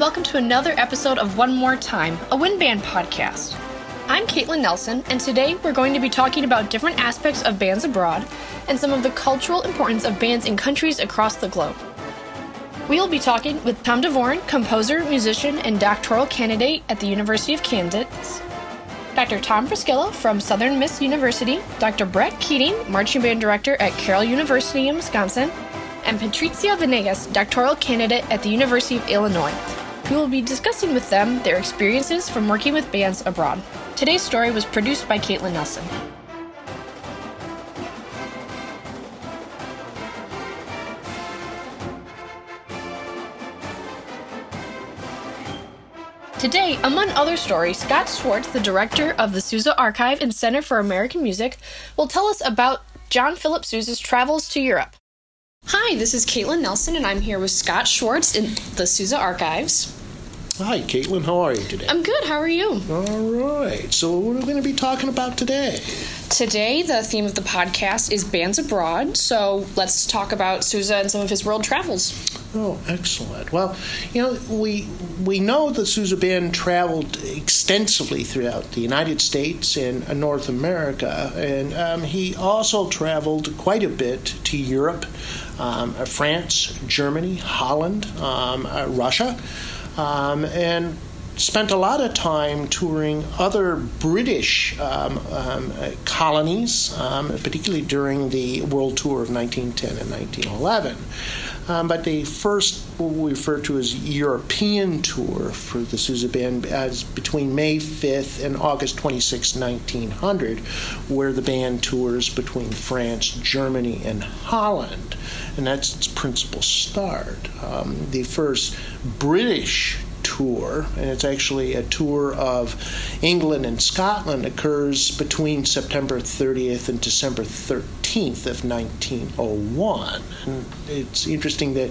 welcome to another episode of One More Time, a Wind Band podcast. I'm Caitlin Nelson, and today we're going to be talking about different aspects of bands abroad and some of the cultural importance of bands in countries across the globe. We'll be talking with Tom Davoren, composer, musician, and doctoral candidate at the University of Kansas, Dr. Tom Fraschillo from Southern Miss University, Dr. Brett Keating, marching band director at Carroll University in Wisconsin, and Patricia Vanegas, doctoral candidate at the University of Illinois. We will be discussing with them their experiences from working with bands abroad. Today's story was produced by Caitlin Nelson. Today, among other stories, Scott Schwartz, the director of the Sousa Archive and Center for American Music, will tell us about John Philip Sousa's travels to Europe. Hi, this is Caitlin Nelson, and I'm here with Scott Schwartz in the Sousa Archives. Hi, Caitlin. How are you today? I'm good. How are you? All right. So, what are we going to be talking about today? Today, the theme of the podcast is bands abroad. So, let's talk about Sousa and some of his world travels. Oh, excellent. Well, you know, we we know that Sousa Band traveled extensively throughout the United States and uh, North America, and um, he also traveled quite a bit to Europe, um, uh, France, Germany, Holland, um, uh, Russia um, and spent a lot of time touring other British um, um, colonies, um, particularly during the World Tour of 1910 and 1911. Um, but the first, what we refer to as European tour for the Sousa Band, as between May 5th and August 26, 1900, where the band tours between France, Germany, and Holland. And that's its principal start. Um, the first British tour, and it's actually a tour of England and Scotland, occurs between September 30th and December 13th of 1901. And it's interesting that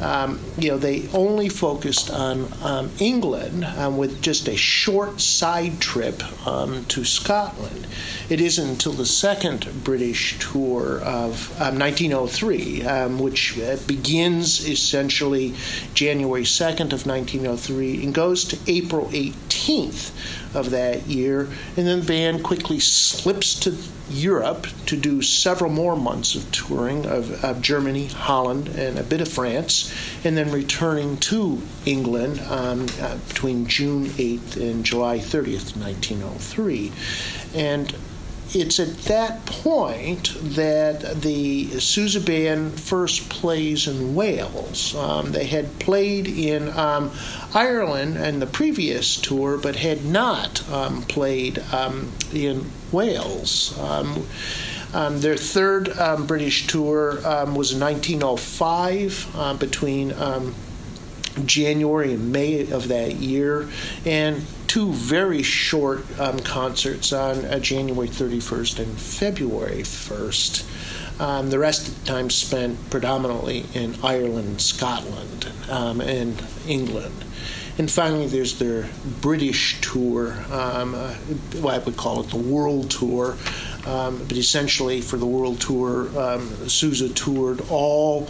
um, you know they only focused on um, England um, with just a short side trip um, to Scotland. It isn't until the second British tour of 1903, um, um, which uh, begins essentially January 2nd of 1903 and goes to April 18th of that year, and then the band quickly slips to Europe to do several more months of touring of, of, Germany, Holland, and a bit of France, and then returning to England um, uh, between June 8th and July 30th, 1903. And it's at that point that the Sousa Band first plays in Wales. Um, they had played in um, Ireland and the previous tour, but had not um, played um, in Wales. Um, um, their third British tour was in 1905 uh, between January and May of that year, and two very short um, concerts on uh, January 31st and February 1st. Um, the rest of the time spent predominantly in Ireland, Scotland, um, and England. And finally, there's their British tour, um, uh, I would call it the World Tour, um, but essentially for the World Tour, um, Sousa toured all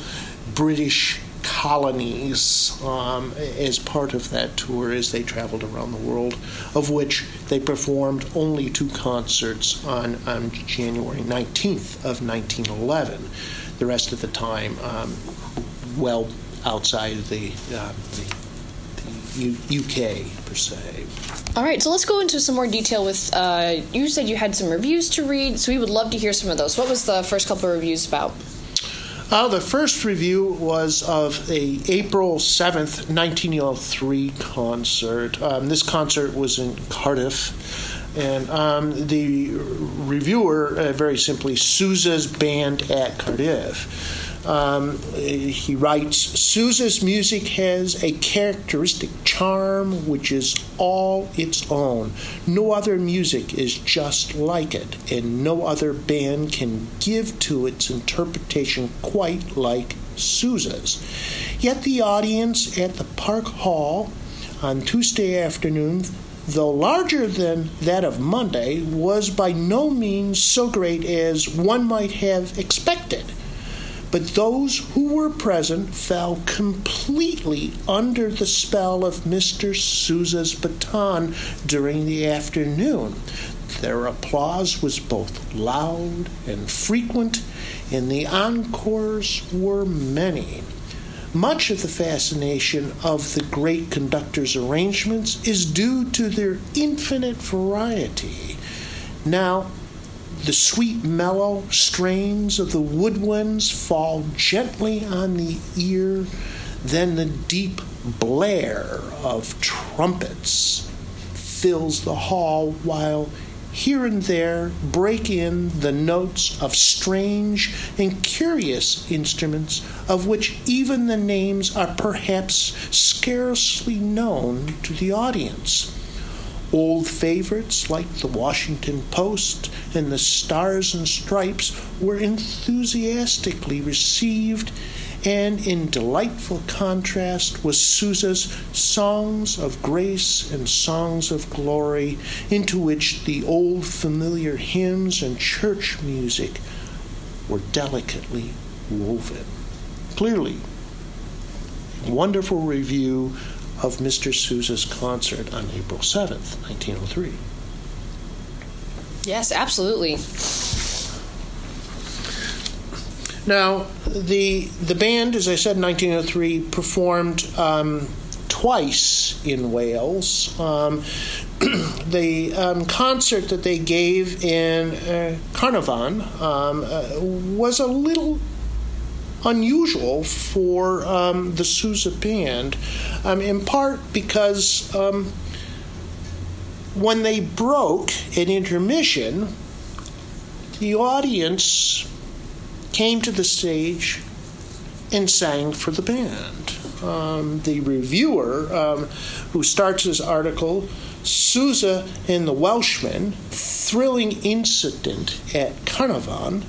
British colonies um, as part of that tour as they traveled around the world, of which they performed only two concerts on, on January 19th of 1911. The rest of the time, um, well outside the, uh, the, U- UK per se. All right, so let's go into some more detail with. Uh, you said you had some reviews to read, so we would love to hear some of those. What was the first couple of reviews about? Uh, the first review was of a April 7th, 1903 concert. Um, this concert was in Cardiff. And um, the reviewer, uh, very simply, Sousa's Band at Cardiff. Um, he writes Sousa's music has a characteristic charm which is all its own. No other music is just like it, and no other band can give to its interpretation quite like Sousa's. Yet the audience at the Park Hall on Tuesday afternoon though larger than that of Monday, was by no means so great as one might have expected. But those who were present fell completely under the spell of Mr. Sousa's baton during the afternoon. Their applause was both loud and frequent, and the encores were many. Much of the fascination of the great conductor's arrangements is due to their infinite variety. Now, the sweet, mellow strains of the woodwinds fall gently on the ear, then the deep blare of trumpets fills the hall, while here and there break in the notes of strange and curious instruments of which even the names are perhaps scarcely known to the audience. Old favorites like the Washington Post and the Stars and Stripes were enthusiastically received, and in delightful contrast was Sousa's Songs of Grace and Songs of Glory, into which the old familiar hymns and church music were delicately woven. Clearly, wonderful review of Mr. Sousa's concert on April 7th, 1903. Yes, absolutely. Now, the the band, as I said, in 1903, performed um, twice in Wales. Um, the um, concert that they gave in uh, Carnarvon um, uh, was a little unusual for um, the Sousa band, um, in part because um, when they broke at intermission, the audience came to the stage and sang for the band. Um, the reviewer, um, who starts his article, Sousa and the Welshman, thrilling incident at Carnarvon.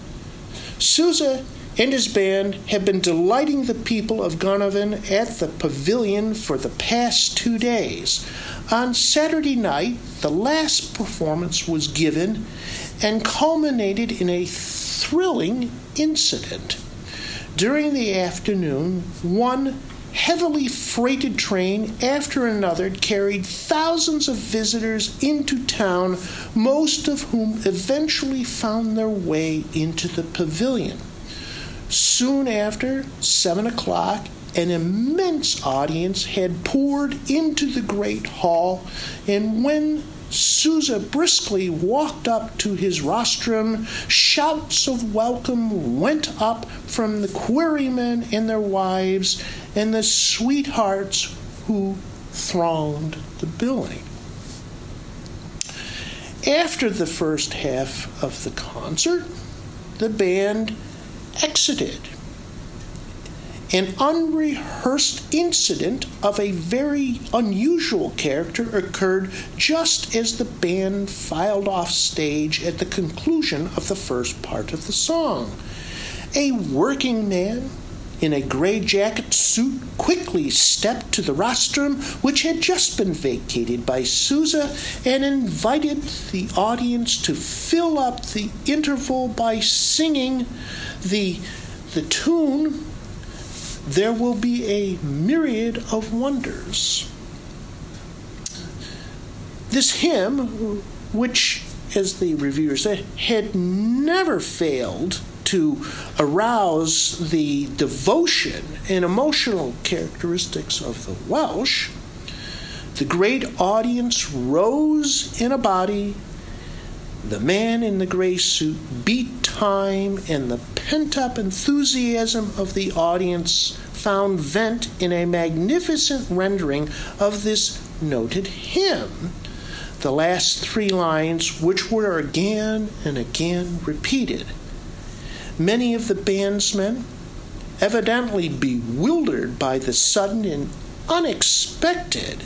Sousa and his band have been delighting the people of Carnarvon at the pavilion for the past two days. On Saturday night, the last performance was given and culminated in a thrilling incident. During the afternoon, one heavily freighted train after another carried thousands of visitors into town, most of whom eventually found their way into the pavilion. Soon after seven o'clock, an immense audience had poured into the great hall, and when Sousa briskly walked up to his rostrum, shouts of welcome went up from the quarrymen and their wives and the sweethearts who thronged the building. After the first half of the concert, the band exited. An unrehearsed incident of a very unusual character occurred just as the band filed off stage at the conclusion of the first part of the song. A working man in a gray jacket suit quickly stepped to the rostrum, which had just been vacated by Sousa, and invited the audience to fill up the interval by singing the, the tune, there will be a myriad of wonders. This hymn, which, as the reviewer said, had never failed to arouse the devotion and emotional characteristics of the Welsh, the great audience rose in a body. The man in the gray suit beat time, and the pent up enthusiasm of the audience found vent in a magnificent rendering of this noted hymn. The last three lines, which were again and again repeated. Many of the bandsmen, evidently bewildered by the sudden and unexpected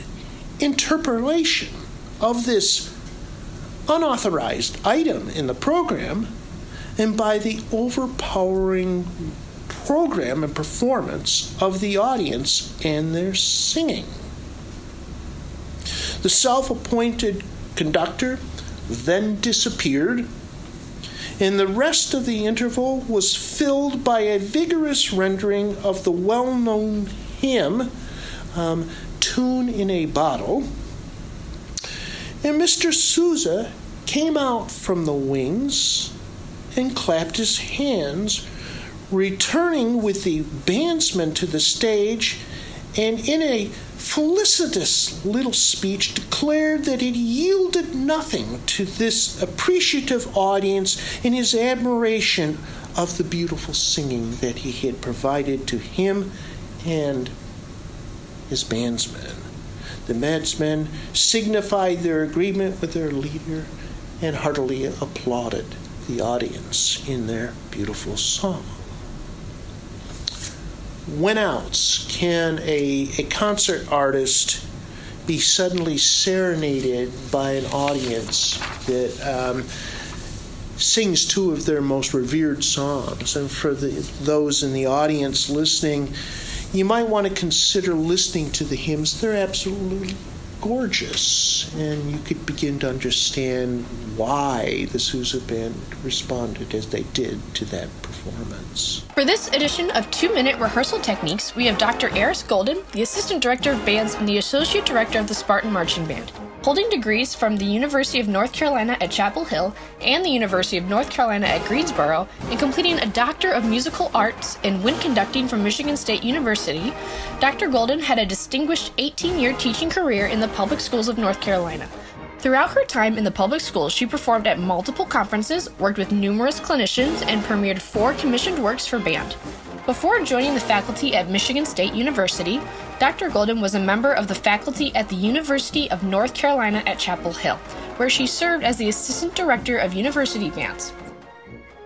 interpolation of this unauthorized item in the program, and by the overpowering program and performance of the audience and their singing. The self appointed conductor then disappeared, and the rest of the interval was filled by a vigorous rendering of the well known hymn, um, Tôn-y-Botel. And Mr. Sousa came out from the wings and clapped his hands, returning with the bandsman to the stage, and in a felicitous little speech declared that it yielded nothing to this appreciative audience in his admiration of the beautiful singing that he had provided to him and his bandsmen. The bandsmen signified their agreement with their leader and heartily applauded the audience in their beautiful song. When else can a, a concert artist be suddenly serenaded by an audience that um, sings two of their most revered songs? And for the, those in the audience listening, you might want to consider listening to the hymns. They're absolutely gorgeous, and you could begin to understand why the Sousa Band responded as they did to that performance. For this edition of Two Minute Rehearsal Techniques, we have Dr. Arris Golden, the Assistant Director of Bands and the Associate Director of the Spartan Marching Band. Holding degrees from the University of North Carolina at Chapel Hill and the University of North Carolina at Greensboro, and completing a Doctor of Musical Arts in Wind Conducting from Michigan State University, Dr. Golden had a distinguished 18 year teaching career in the public schools of North Carolina. Throughout her time in the public schools, she performed at multiple conferences, worked with numerous clinicians, and premiered four commissioned works for band. Before joining the faculty at Michigan State University, Dr. Golden was a member of the faculty at the University of North Carolina at Chapel Hill, where she served as the Assistant Director of University Bands.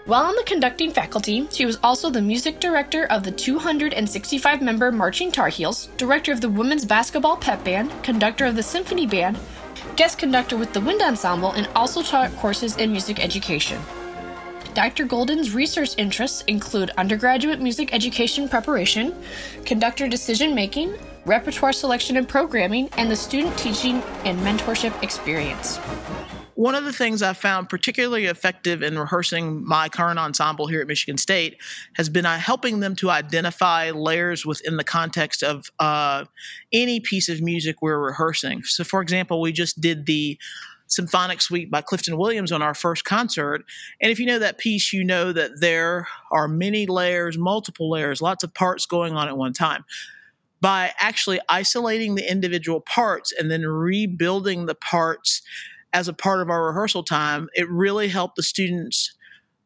While on the conducting faculty, she was also the music director of the 265 member Marching Tar Heels, director of the Women's Basketball Pep Band, conductor of the Symphony Band, guest conductor with the Wind Ensemble, and also taught courses in music education. Dr. Golden's research interests include undergraduate music education preparation, conductor decision making, repertoire selection and programming, and the student teaching and mentorship experience. One of the things I found particularly effective in rehearsing my current ensemble here at Michigan State has been uh, helping them to identify layers within the context of uh, any piece of music we're rehearsing. So, for example, we just did the symphonic suite by Clifton Williams on our first concert. And if you know that piece, you know that there are many layers, multiple layers, lots of parts going on at one time. By actually isolating the individual parts and then rebuilding the parts as a part of our rehearsal time, it really helped the students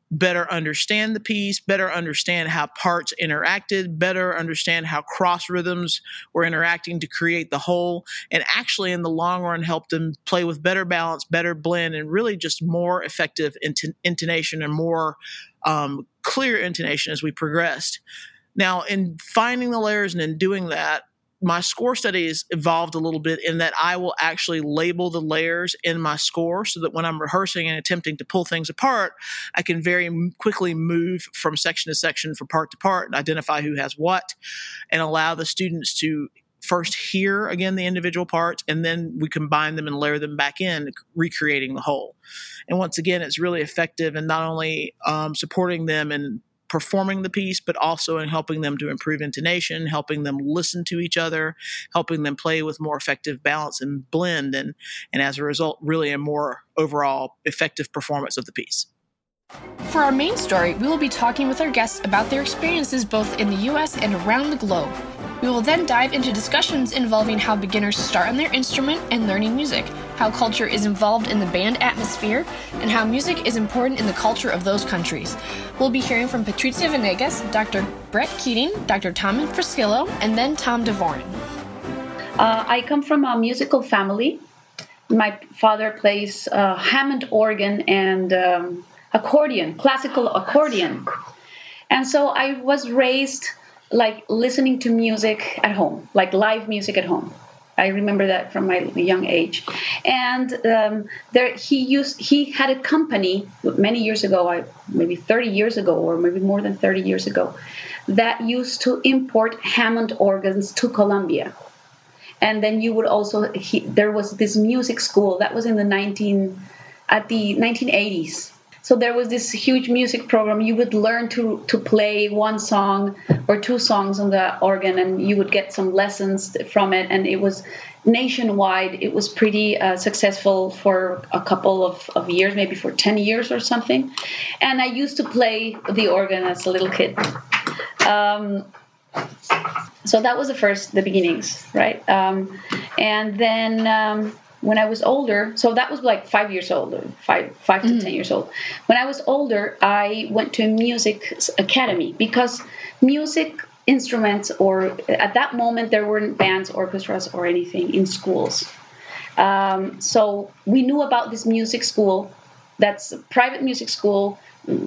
better understand the piece, better understand how parts interacted, better understand how cross rhythms were interacting to create the whole, and actually in the long run help them play with better balance, better blend, and really just more effective int- intonation and more um, clear intonation as we progressed. Now, in finding the layers and in doing that, my score studies evolved a little bit in that I will actually label the layers in my score so that when I'm rehearsing and attempting to pull things apart, I can very quickly move from section to section, from part to part, and identify who has what, and allow the students to first hear again the individual parts and then we combine them and layer them back in recreating the whole. And once again it's really effective in not only um, supporting them in performing the piece, but also in helping them to improve intonation, helping them listen to each other, helping them play with more effective balance and blend, and, and as a result, really a more overall effective performance of the piece. For our main story, we will be talking with our guests about their experiences both in the US and around the globe. We will then dive into discussions involving how beginners start on their instrument and learning music, how culture is involved in the band atmosphere, and how music is important in the culture of those countries. We'll be hearing from Patricia Vanegas, Dr. Brett Keating, Dr. Tom Fraschillo, and then Tom Davoren. Uh, I come from a musical family. My father plays uh, Hammond organ and um, accordion, classical accordion. And so I was raised like listening to music at home, like live music at home. I remember that from my young age, and um, there he used he had a company many years ago, I, maybe 30 years ago, or maybe more than 30 years ago, that used to import Hammond organs to Colombia, and then you would also he, there was this music school that was in the 19 at the 1980s So there was this huge music program. You would learn to to play one song or two songs on the organ, and you would get some lessons from it. And it was nationwide. It was pretty uh, successful for a couple of, of years, maybe for ten years or something. And I used to play the organ as a little kid. Um, so that was the first, the beginnings, right? Um, and then um, when I was older, so that was like five years old, five five to mm. ten years old. When I was older, I went to a music academy because music instruments, or at that moment there weren't bands, orchestras, or anything in schools. Um, so we knew about this music school, that's a private music school,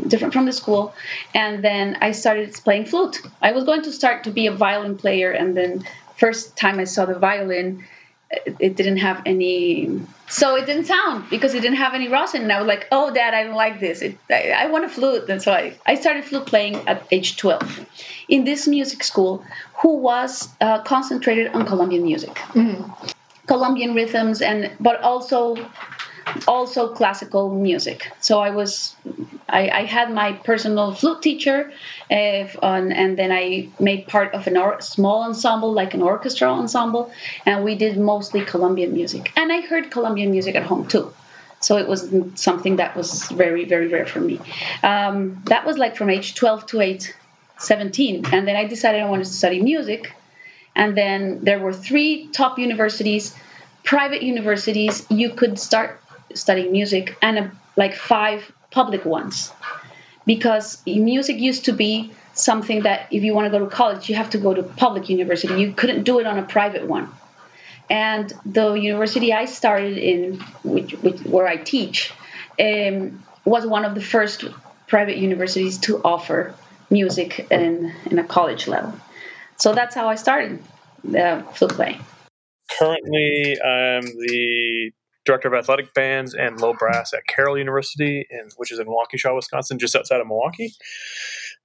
different from the school, and then I started playing flute. I was going to start to be a violin player, and then first time I saw the violin it didn't have any so it didn't sound because it didn't have any rosin and i was like oh dad i don't like this. It, I, I, want a flute. And so I, I started flute playing at age 12 in this music school who was uh, concentrated on colombian music. Mm-hmm. colombian rhythms and but also also classical music. So I was, I, I had my personal flute teacher, uh, on, and then I made part of a small ensemble, like an orchestral ensemble, and we did mostly Colombian music. And I heard Colombian music at home too. So it was something that was very, very rare for me. Um, that was like from age 12 to age 17. And then I decided I wanted to study music. And then there were three top universities private universities you could start studying music and a, like five public ones. Because music used to be something that if you want to go to college you have to go to public university. You couldn't do it on a private one. And the university i started in which, which, where i teach um, was one of the first private universities to offer music in, in a college level. So that's how i started the flute playing currently i'm the director of athletic bands and low brass at Carroll University, in, which is in Waukesha, Wisconsin, just outside of Milwaukee.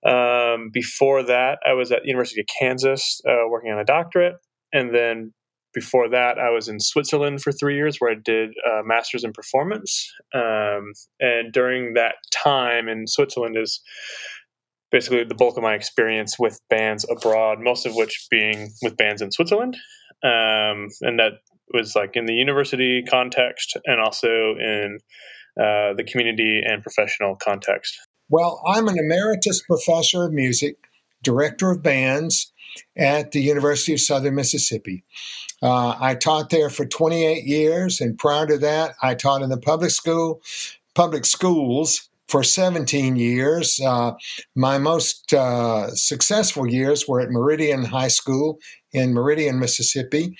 Um, before that, I was at the University of Kansas uh, working on a doctorate. And then before that, I was in Switzerland for three years where I did a master's in performance. Um, and during that time in Switzerland is basically the bulk of my experience with bands abroad, most of which being with bands in Switzerland. Um, and that was like in the university context and also in uh, the community and professional context? Well, I'm an emeritus professor of music, director of bands at the University of Southern Mississippi. Uh, I taught there for 28 years, and prior to that, I taught in the public school, public schools for 17 years. Uh, my most uh, successful years were at Meridian High School in Meridian, Mississippi,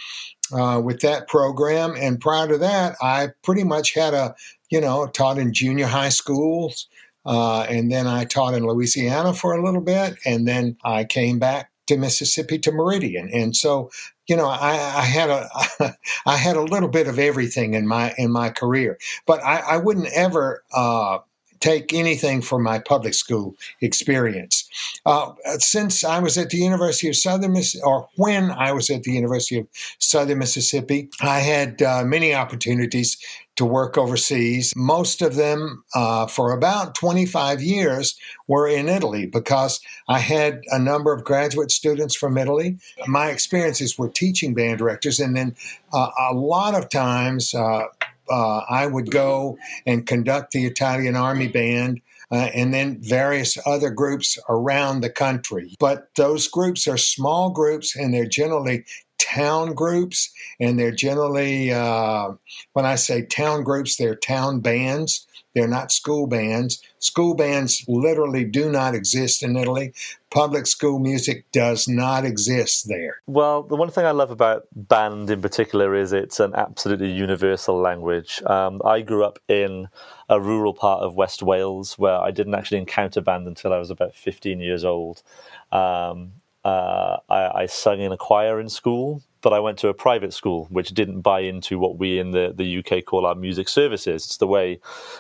uh, with that program. And prior to that, I pretty much had a, you know, taught in junior high schools. Uh, and then I taught in Louisiana for a little bit. And then I came back to Mississippi to Meridian. And so, you know, I, I had a, I had a little bit of everything in my, in my career, but I, I wouldn't ever, uh, take anything from my public school experience. Uh, since I was at the University of Southern Mississippi, or when I was at the University of Southern Mississippi, I had uh, many opportunities to work overseas. Most of them, uh, for about 25 years, were in Italy because I had a number of graduate students from Italy. My experiences were teaching band directors, and then uh, a lot of times, uh, uh, I would go and conduct the Italian Army Band. Uh, and then various other groups around the country. But those groups are small groups and they're generally town groups, and they're generally, uh, when I say town groups, they're town bands. They're not school bands. School bands literally do not exist in Italy. Public school music does not exist there. Well, the one thing I love about band in particular is it's an absolutely universal language. Um, I grew up in a rural part of West Wales where I didn't actually encounter band until I was about 15 years old. Um, uh, I, I sung in a choir in school but I went to a private school which didn't buy into what we in the, the UK call our music services. It's the way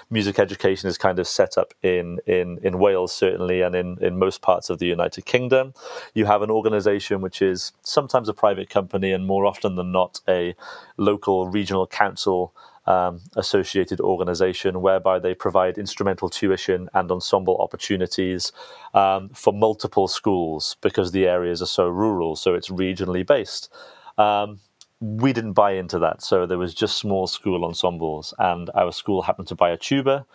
music education is kind of set up in, in, in Wales, certainly, and in, in most parts of the United Kingdom. You have an organization which is sometimes a private company and more often than not a local regional council um, associated organization whereby they provide instrumental tuition and ensemble opportunities um, for multiple schools because the areas are so rural, so it's regionally based. Um, we didn't buy into that, so there was just small school ensembles, and our school happened to buy a tuba.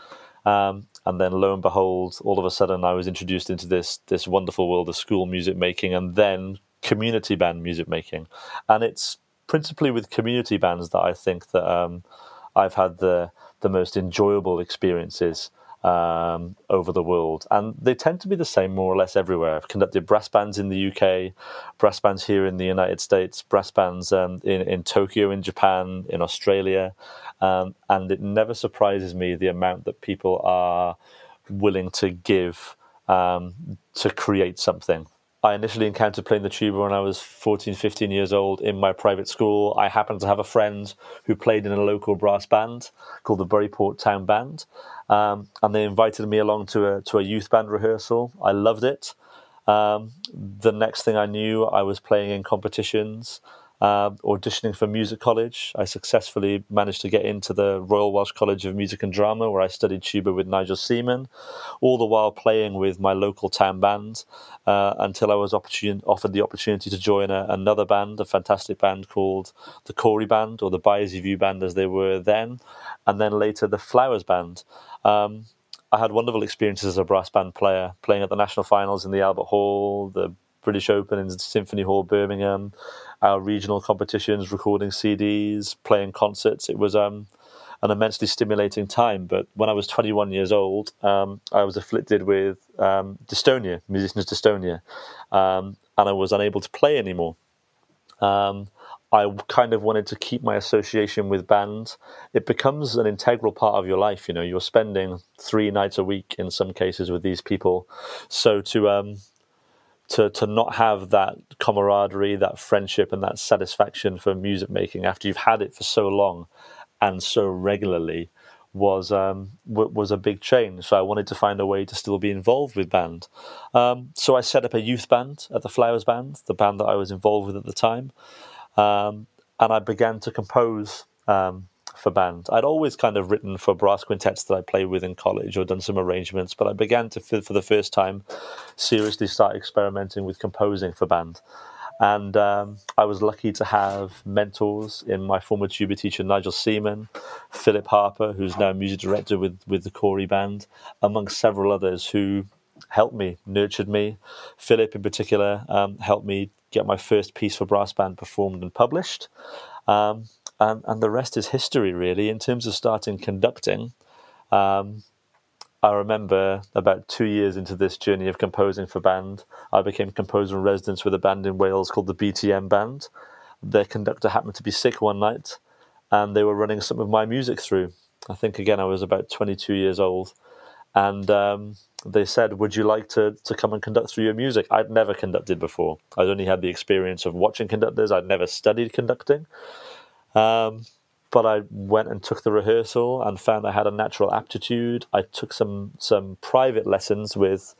Um, and then lo and behold, all of a sudden, I was introduced into this this wonderful world of school music making, and then community band music making. And it's principally with community bands that I think that um, I've had the the most enjoyable experiences um, over the world, and they tend to be the same more or less everywhere. I've conducted brass bands in the UK, brass bands here in the United States, brass bands um, in in Tokyo, in Japan, in Australia, um, and it never surprises me the amount that people are willing to give um, to create something. I initially encountered playing the tuba when I was 14, 15 years old in my private school. I happened to have a friend who played in a local brass band called the Burry Port Town Band, um, and they invited me along to a to a youth band rehearsal. I loved it. Um, the next thing I knew, I was playing in competitions uh, auditioning for music college. I successfully managed to get into the Royal Welsh College of Music and Drama, where I studied tuba with Nigel Seaman, all the while playing with my local town band uh, until I was opportun- offered the opportunity to join a, another band, a fantastic band called the Cory Band, or the Buy As You View Band as they were then, and then later the Flowers Band. Um, I had wonderful experiences as a brass band player, playing at the national finals in the Albert Hall, the British Open in Symphony Hall, Birmingham, our regional competitions, recording CDs, playing concerts. It was um, an immensely stimulating time. But when I was 21 years old, um, I was afflicted with um, dystonia, musician's dystonia, um, and I was unable to play anymore. Um, I kind of wanted to keep my association with band. It becomes an integral part of your life. You know, you're spending three nights a week in some cases with these people. So to um, to to not have that camaraderie, that friendship, and that satisfaction for music making after you've had it for so long and so regularly was um, w- was a big change. So I wanted to find a way to still be involved with band. Um, so I set up a youth band at the Flowers Band, the band that I was involved with at the time, um, and I began to compose um, for band. I'd always kind of written for brass quintets that I played with in college or done some arrangements, but I began to, for the first time, seriously start experimenting with composing for band. And um, I was lucky to have mentors in my former tuba teacher, Nigel Seaman, Philip Harper, who's now music director with, with the Cory Band, amongst several others who helped me, nurtured me. Philip, in particular, um, helped me get my first piece for brass band performed and published. Um, and, and the rest is history, really. In terms of starting conducting, um, I remember about two years into this journey of composing for band, I became composer in residence with a band in Wales called the BTM Band. Their conductor happened to be sick one night, and they were running some of my music through. I think again I was about 22 years old, and um, they said, "Would you like to to come and conduct through your music?" I'd never conducted before. I'd only had the experience of watching conductors. I'd never studied conducting, um, but I went and took the rehearsal and found I had a natural aptitude. I took some some private lessons with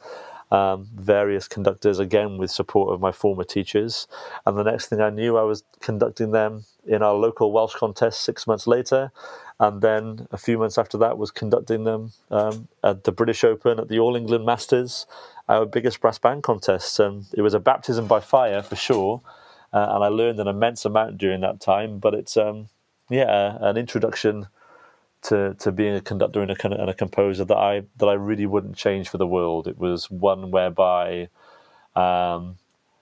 um, various conductors, again with support of my former teachers. And the next thing I knew, I was conducting them in our local Welsh contest six months later. And then a few months after that, was conducting them um, at the British Open, at the All England Masters, our biggest brass band contest. And it was a baptism by fire for sure uh, and I learned an immense amount during that time. But it's um, yeah, an introduction to to being a conductor and a, and a composer that I that I really wouldn't change for the world. It was one whereby um,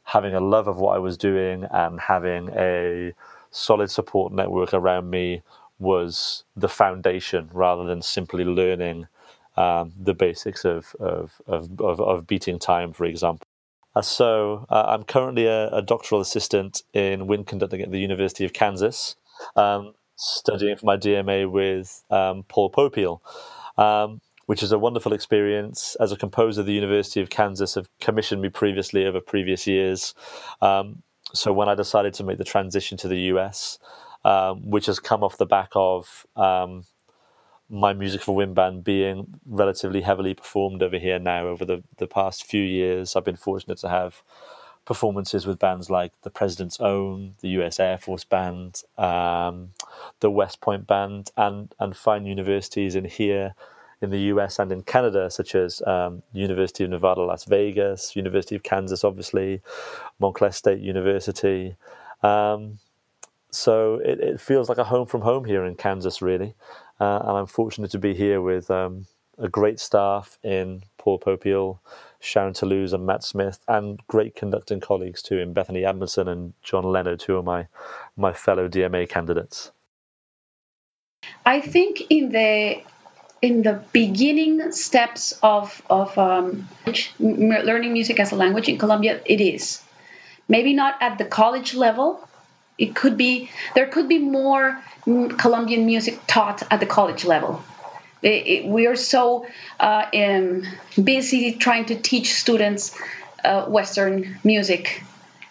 having a love of what I was doing and having a solid support network around me was the foundation rather than simply learning um, the basics of, of, of, of, beating time, for example. So uh, I'm currently a, a, doctoral assistant in wind conducting at the University of Kansas, um, studying for my DMA with um, Paul Popiel, um, which is a wonderful experience. As a composer, the University of Kansas have commissioned me previously over previous years. Um, so when I decided to make the transition to the US, um, which has come off the back of um, my music for wind band being relatively heavily performed over here now over the, the past few years. I've been fortunate to have performances with bands like the President's Own, the US Air Force Band, um, the West Point Band, and and fine universities in here in the US and in Canada, such as um, University of Nevada, Las Vegas, University of Kansas, obviously, Montclair State University. Um, so it, it, feels like a home from home here in Kansas, really. Uh, and I'm fortunate to be here with um, a great staff in Paul Popiel, Sharon Toulouse, and Matt Smith, and great conducting colleagues too in Bethany Adamson and John Leonard, who are my, my fellow DMA candidates. I think in the in the beginning steps of of um, learning music as a language in Colombia, it is maybe not at the college level. It could be there could be more Colombian music taught at the college level. It, it, we are so uh, um, busy trying to teach students uh, Western music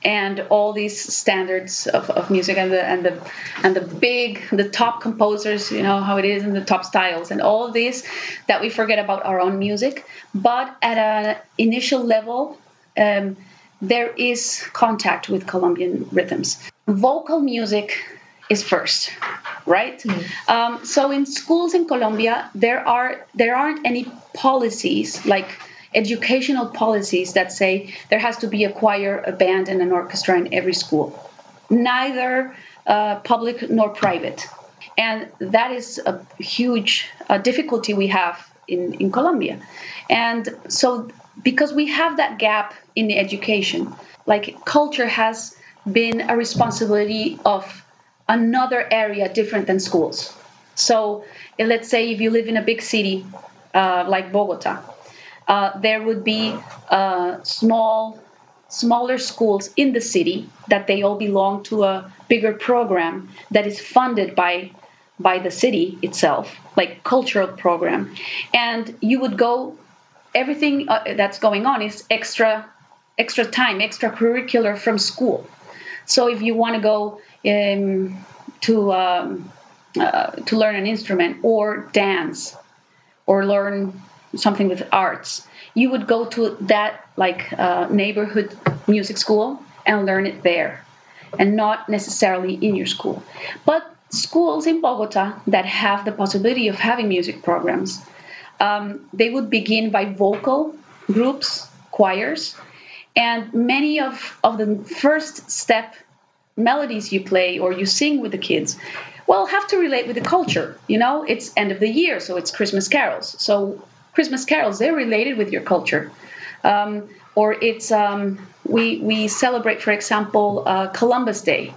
and all these standards of, of music and the and the and the big the top composers you know how it is and the top styles and all this that we forget about our own music but at an initial level um, there is contact with colombian rhythms vocal music is first right mm. um, so in schools in colombia there are there aren't any policies like educational policies that say there has to be a choir, a band, and an orchestra in every school, neither uh, public nor private. And that is a huge uh, difficulty we have in, in Colombia. And so, because we have that gap in the education, like culture has been a responsibility of another area different than schools. So, let's say if you live in a big city uh, like Bogota, uh, there would be uh, small smaller schools in the city that they all belong to a bigger program that is funded by by the city itself like cultural program and you would go everything uh, that's going on is extra extra time extracurricular from school so if you want to go um, to um, uh, to learn an instrument or dance or learn something with arts, you would go to that like uh, neighborhood music school and learn it there, and not necessarily in your school. But schools in Bogota that have the possibility of having music programs, um, they would begin by vocal groups, choirs, and many of, of the first step melodies you play or you sing with the kids well have to relate with the culture you know it's end of the year so it's christmas carols so Christmas carols, they're related with your culture. Um, or it's um, we we celebrate, for example, uh, Columbus Day.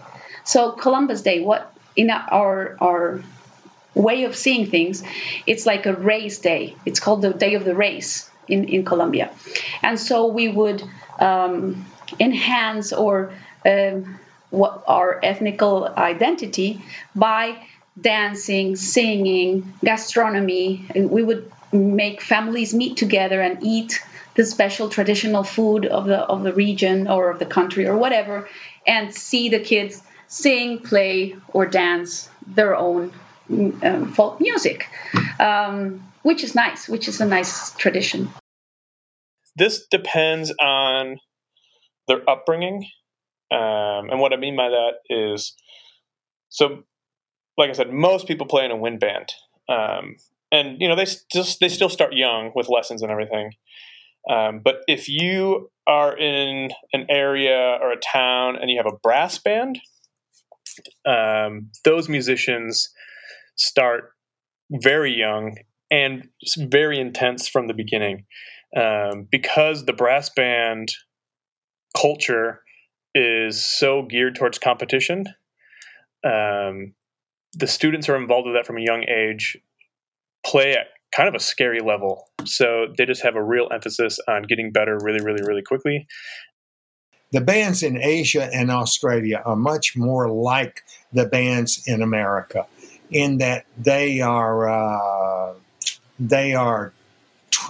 So Columbus Day, what in our our way of seeing things, it's like a race day. It's called the Day of the Race in in Colombia, and so we would um, enhance or um, our ethnical identity by dancing, singing, gastronomy. We would make families meet together and eat the special traditional food of the of the region or of the country or whatever, and see the kids sing, play, or dance their own um, folk music, um, which is nice, which is a nice tradition. This depends on their upbringing, um, and what I mean by that is, so, like I said, most people play in a wind band. Um, and you know they still they still start young with lessons and everything. Um, but if you are in an area or a town and you have a brass band, um, those musicians start very young and very intense from the beginning um, because the brass band culture is so geared towards competition. Um, the students are involved with that from a young age play at kind of a scary level. So they just have a real emphasis on getting better really, really, really quickly. The bands in Asia and Australia are much more like the bands in America in that they are uh, they are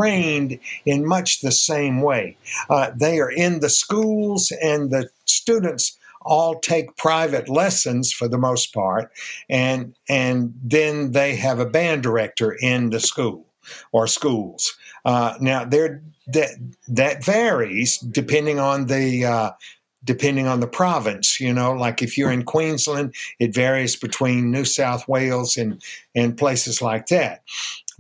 trained in much the same way. Uh, they are in the schools, and the students all take private lessons for the most part, and and then they have a band director in the school or schools. Uh, now there that that varies depending on the uh, depending on the province. You know, like if you're in Queensland, it varies between New South Wales and and places like that.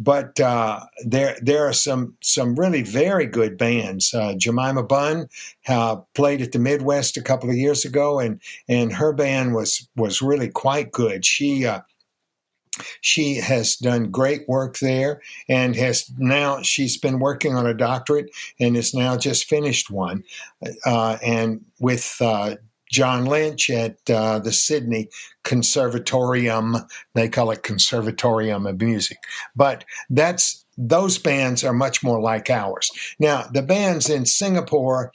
But uh, there there are some some really very good bands. Uh, Jemima Bunn uh, played at the Midwest a couple of years ago, and and her band was was really quite good. She uh, she has done great work there and has now she's been working on a doctorate and has now just finished one uh, and with uh, john lynch at uh, the sydney conservatorium. They call it conservatorium of music. But that's those bands are much more like ours. Now the bands in singapore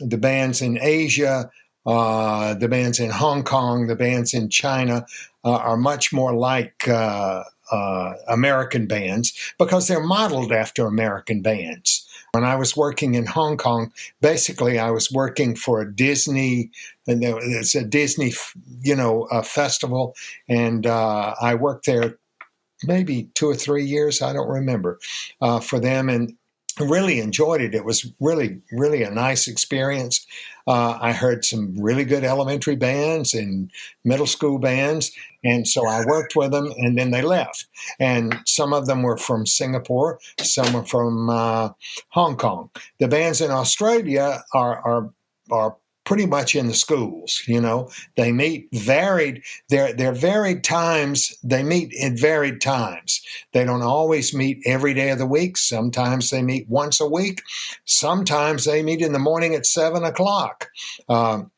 the bands in asia uh, the bands in Hong Kong, the bands in China uh, are much more like uh, uh, American bands because they're modeled after American bands. When I was working in Hong Kong, basically I was working for a Disney, and it's a Disney, you know, festival, and uh, I worked there maybe two or three years, I don't remember, uh, for them, and really enjoyed it. It was really, really a nice experience. Uh, I heard some really good elementary bands and middle school bands. And so I worked with them and then they left. And some of them were from Singapore, some were from uh, Hong Kong. The bands in Australia are, are, are pretty much in the schools. You know, they meet varied. They're they're varied times. They meet in varied times. They don't always meet every day of the week. Sometimes they meet once a week. Sometimes they meet in the morning at seven o'clock. Um,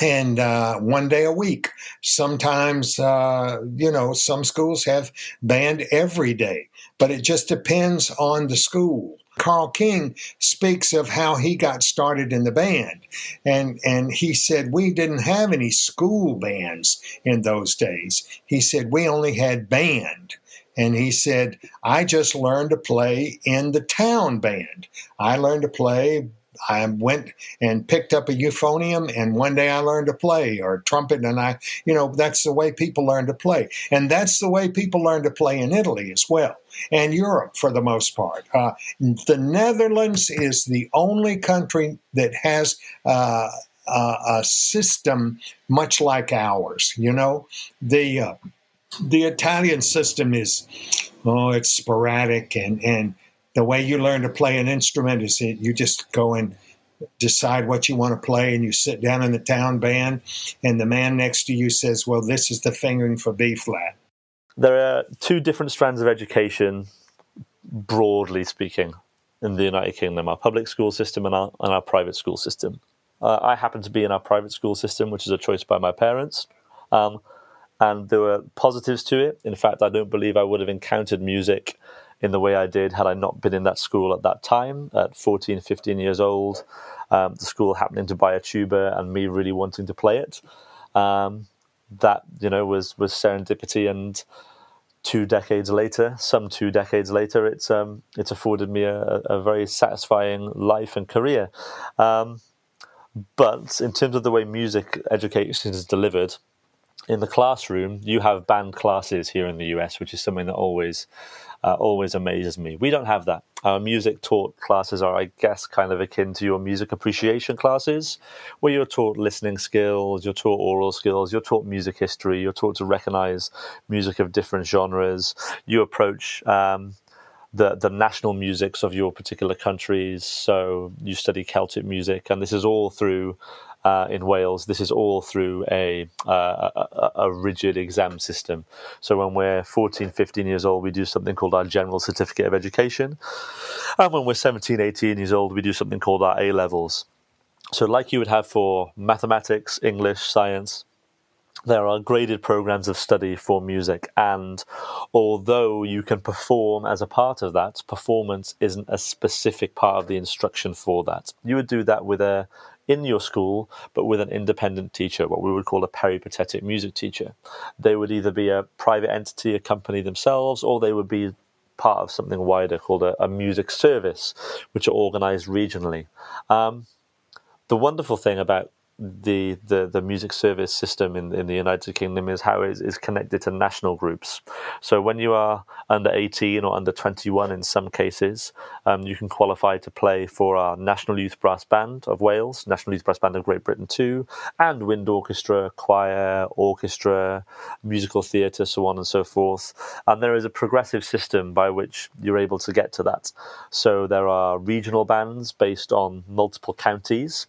and uh, one day a week. Sometimes, uh, you know, some schools have band every day, but it just depends on the school. Carl King speaks of how he got started in the band. And, and he said, We didn't have any school bands in those days. He said, We only had band. And he said, I just learned to play in the town band. I learned to play I went and picked up a euphonium, and one day I learned to play or trumpet, and I, you know, that's the way people learn to play, and that's the way people learn to play in Italy as well, and Europe for the most part. Uh, the Netherlands is the only country that has. Uh, a system much like ours, you know, the uh, the Italian system is oh, it's sporadic and and the way you learn to play an instrument is you just go and decide what you want to play and you sit down in the town band and the man next to you says well this is the fingering for b flat. There are two different strands of education broadly speaking in the united kingdom our public school system and our, and our private school system. Uh, i happen to be in our private school system which is a choice by my parents um, and there were positives to it. In fact i don't believe i would have encountered music in the way I did had I not been in that school at that time, at 14, 15 years old. Um, the school happening to buy a tuba and me really wanting to play it. Um, that you know was was serendipity, and two decades later, some two decades later, it's um, it's afforded me a, a, very satisfying life and career. Um, but in terms of the way music education is delivered, in the classroom, you have band classes here in the US, which is something that always uh, always amazes me. We don't have that. Our music taught classes are, I guess, kind of akin to your music appreciation classes, where you're taught listening skills, you're taught oral skills, you're taught music history, you're taught to recognize music of different genres. You approach um, the the national musics of your particular countries. So you study Celtic music, and this is all through uh, in Wales, this is all through a, uh, a, a, rigid exam system. So when we're 14, 15 years old, we do something called our General Certificate of Education. And when we're 17, 18 years old, we do something called our A levels. So, like you would have for mathematics, English, science, there are graded programs of study for music, and although you can perform as a part of that, performance isn't a specific part of the instruction for that. You would do that with a in your school, but with an independent teacher, what we would call a peripatetic music teacher. They would either be a private entity, a company themselves, or they would be part of something wider called a, a music service, which are organized regionally. Um, the wonderful thing about the, the, the music service system in, in the United Kingdom is how it is connected to national groups. So when you are under 18 or under 21 in some cases, um, you can qualify to play for our National Youth Brass Band of Wales, National Youth Brass Band of Great Britain too, and wind orchestra, choir, orchestra, musical theatre, so on and so forth. And there is a progressive system by which you're able to get to that. So there are regional bands based on multiple counties.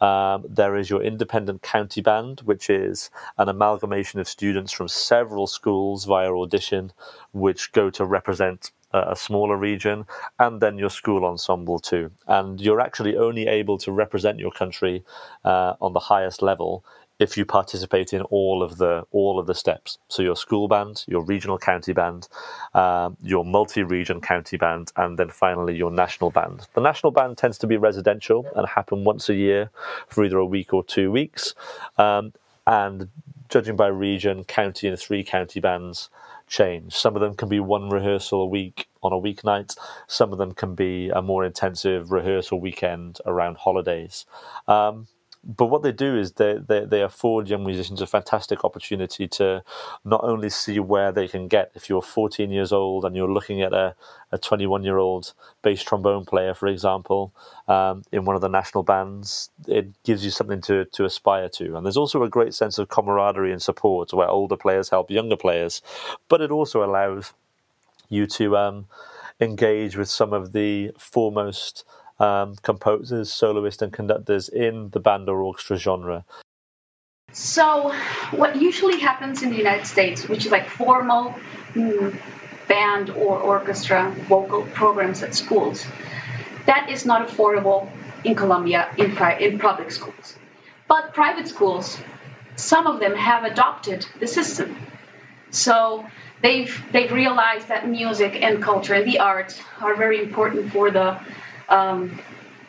Um, there is your independent county band, which is an amalgamation of students from several schools via audition, which go to represent a smaller region, and then your school ensemble too. And you're actually only able to represent your country uh, on the highest level if you participate in all of the all of the steps. So your school band, your regional county band, um, your multi-region county band, and then finally your national band. The national band tends to be residential and happen once a year for either a week or two weeks. Um, and judging by region, county and three county bands change. Some of them can be one rehearsal a week on a weeknight. Some of them can be a more intensive rehearsal weekend around holidays. Um, but what they do is they, they, they afford young musicians a fantastic opportunity to not only see where they can get. If you're 14 years old and you're looking at a, a 21 year old bass trombone player, for example, um, in one of the national bands, it gives you something to, to aspire to. And there's also a great sense of camaraderie and support where older players help younger players, but it also allows you to um, engage with some of the foremost um, composers, soloists, and conductors in the band or orchestra genre. So, what usually happens in the United States, which is like formal mm, band or orchestra vocal programs at schools, that is not affordable in Colombia in, pri- in public schools. But private schools, some of them have adopted the system. So they've they've realized that music and culture and the arts are very important for the um,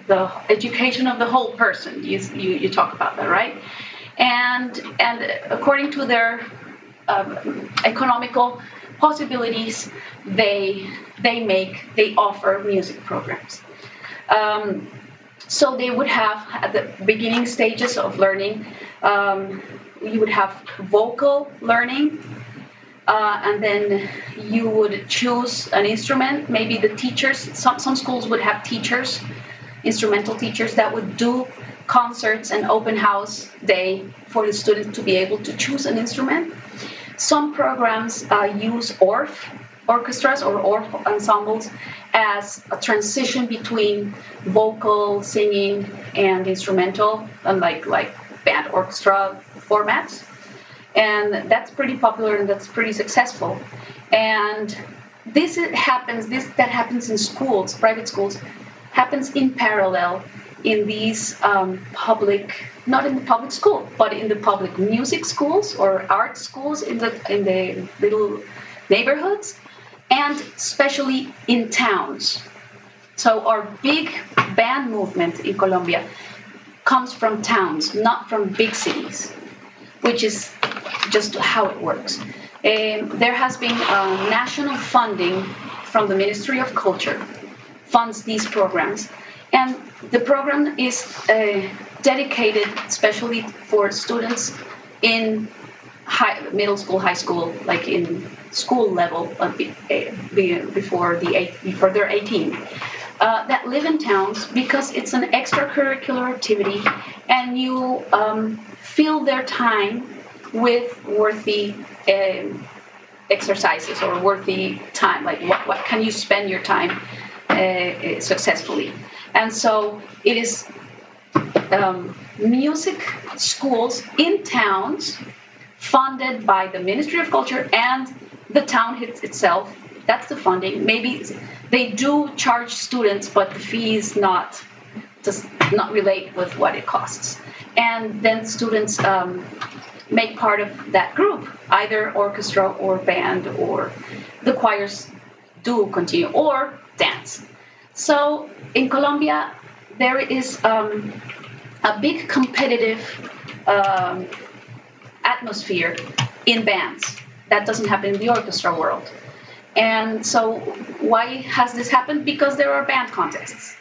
the education of the whole person. You, you, you talk about that, right? And and according to their um, economical possibilities, they they make they offer music programs. Um, so they would have at the beginning stages of learning, um, you would have vocal learning, uh, and then you would choose an instrument. Maybe the teachers, some, some schools would have teachers, instrumental teachers that would do concerts and open house day for the students to be able to choose an instrument. Some programs uh, use Orff orchestras or Orff ensembles as a transition between vocal, singing, and instrumental, unlike like band orchestra formats and that's pretty popular and that's pretty successful. And this happens this that happens in schools private schools happens in parallel in these um, public not in the public school but in the public music schools or art schools in the in the little neighborhoods and especially in towns. So our big band movement in colombia comes from towns not from big cities which is just how it works. Um, there has been uh, national funding from the Ministry of Culture funds these programs, and the program is uh, dedicated especially for students in high, middle school, high school, like in school level uh, before the eight, before they're 18. Uh, that live in towns because it's an extracurricular activity and you um, fill their time with worthy um, exercises or worthy time. Like, what, what can you spend your time uh, successfully? And so it is um, music schools in towns funded by the Ministry of Culture and the town itself. That's the funding. Maybe they do charge students, but the fee is not does not relate with what it costs. And then students um, make part of that group, either orchestra or band, or the choirs do continue, or dance. So in Colombia, there is um, a big competitive um, atmosphere in bands. That doesn't happen in the orchestra world. And so, why has this happened? Because there are band contests.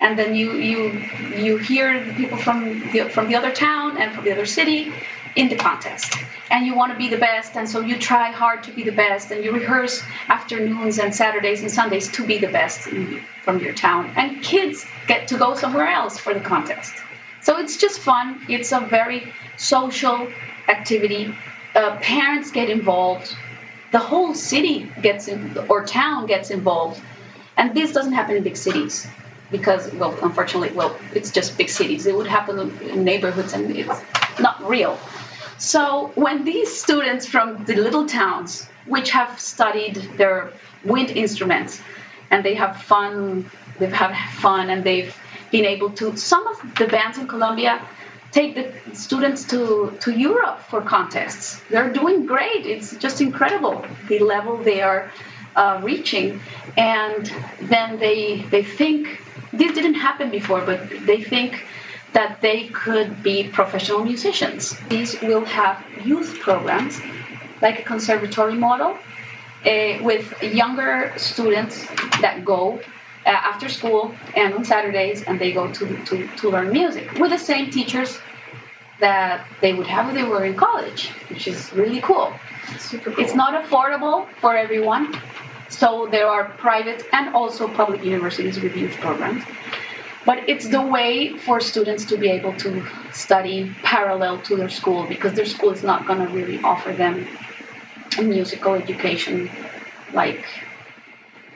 And then you you you hear the people from the, from the other town and from the other city in the contest. And you want to be the best and so you try hard to be the best and you rehearse afternoons and saturdays and sundays to be the best in, from your town. And kids get to go somewhere else for the contest. So it's just fun it's a very social activity. Uh, parents get involved the whole city gets in, or town gets involved. And this doesn't happen in big cities because, well, unfortunately, well, it's just big cities. It would happen in neighborhoods and it's not real. So when these students from the little towns, which have studied their wind instruments, and they have fun, they've had fun, and they've been able to. Some of the bands in Colombia take the students to, to Europe for contests. They're doing great. It's just incredible the level they are uh, reaching, and then they they think this didn't happen before, but they think that they could be professional musicians. These will have youth programs, like a conservatory model, uh, with younger students that go uh, after school and on Saturdays, and they go to, to, to learn music with the same teachers that they would have if they were in college, which is really cool. Super cool. It's not affordable for everyone, so there are private and also public universities with youth programs. But it's the way for students to be able to study parallel to their school because their school is not going to really offer them a musical education like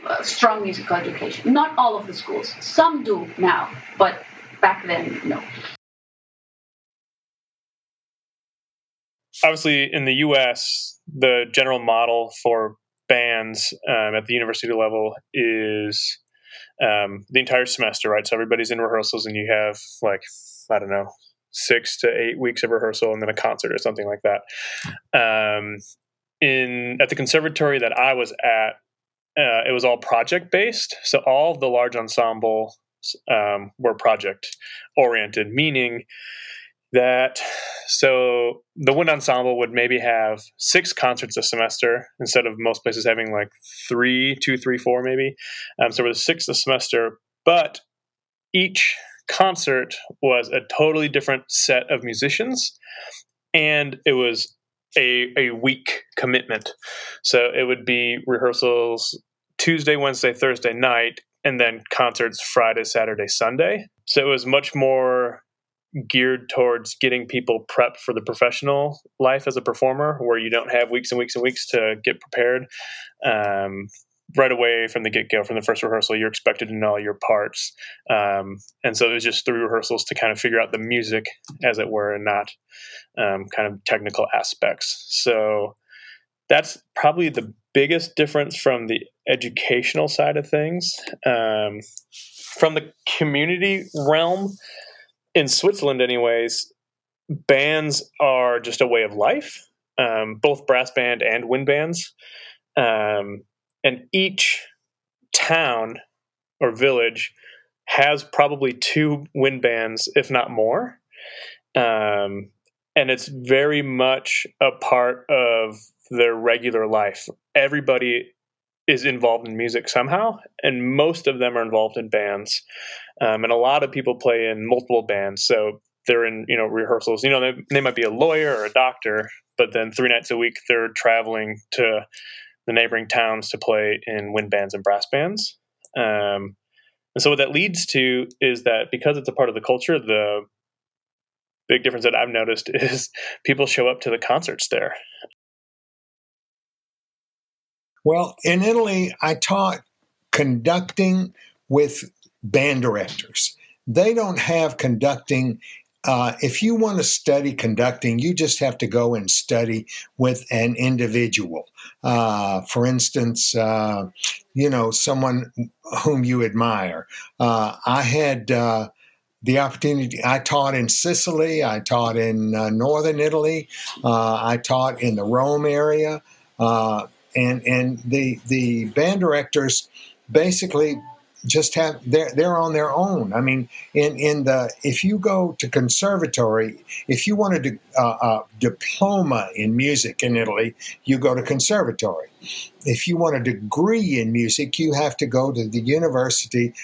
a strong musical education. Not all of the schools. Some do now, but back then, no. Obviously, in the US, the general model for bands um, at the university level is um, the entire semester, right? So everybody's in rehearsals, and you have like I don't know six to eight weeks of rehearsal, and then a concert or something like that. Um, in at the conservatory that I was at, uh, it was all project based. So all the large ensemble um, were project oriented, meaning that so the wind ensemble would maybe have six concerts a semester instead of most places having like three two three four maybe. Um, so it was six a semester but each concert was a totally different set of musicians and it was a, a week commitment. So it would be rehearsals tuesday wednesday thursday night and then concerts friday saturday sunday. So it was much more geared towards getting people prepped for the professional life as a performer, where you don't have weeks and weeks and weeks to get prepared. Um, right away from the get go, from the first rehearsal, you're expected to know all your parts. Um, and so it was just three rehearsals to kind of figure out the music, as it were, and not um, kind of technical aspects. So that's probably the biggest difference from the educational side of things. Um, from the community realm, in Switzerland, anyways, bands are just a way of life, um, both brass band and wind bands. Um, and each town or village has probably two wind bands, if not more. Um, and it's very much a part of their regular life. Everybody is involved in music somehow, and most of them are involved in bands. Um, and a lot of people play in multiple bands, so they're in you know rehearsals. You know, they, they might be a lawyer or a doctor, but then three nights a week they're traveling to the neighboring towns to play in wind bands and brass bands. Um, and so what that leads to is that because it's a part of the culture, the big difference that I've noticed is people show up to the concerts there. Well, in Italy, I taught conducting with band directors. They don't have conducting. Uh, if you want to study conducting, you just have to go and study with an individual. Uh, for instance, uh, you know, someone whom you admire. Uh, I had uh, the opportunity. I taught in Sicily. I taught in uh, northern Italy. I taught in the Rome area and and the the band directors basically just have they're they're on their own. I mean, in in the if you go to conservatory, if you want a, a diploma in music in Italy, you go to conservatory. If you want a degree in music, you have to go to the university,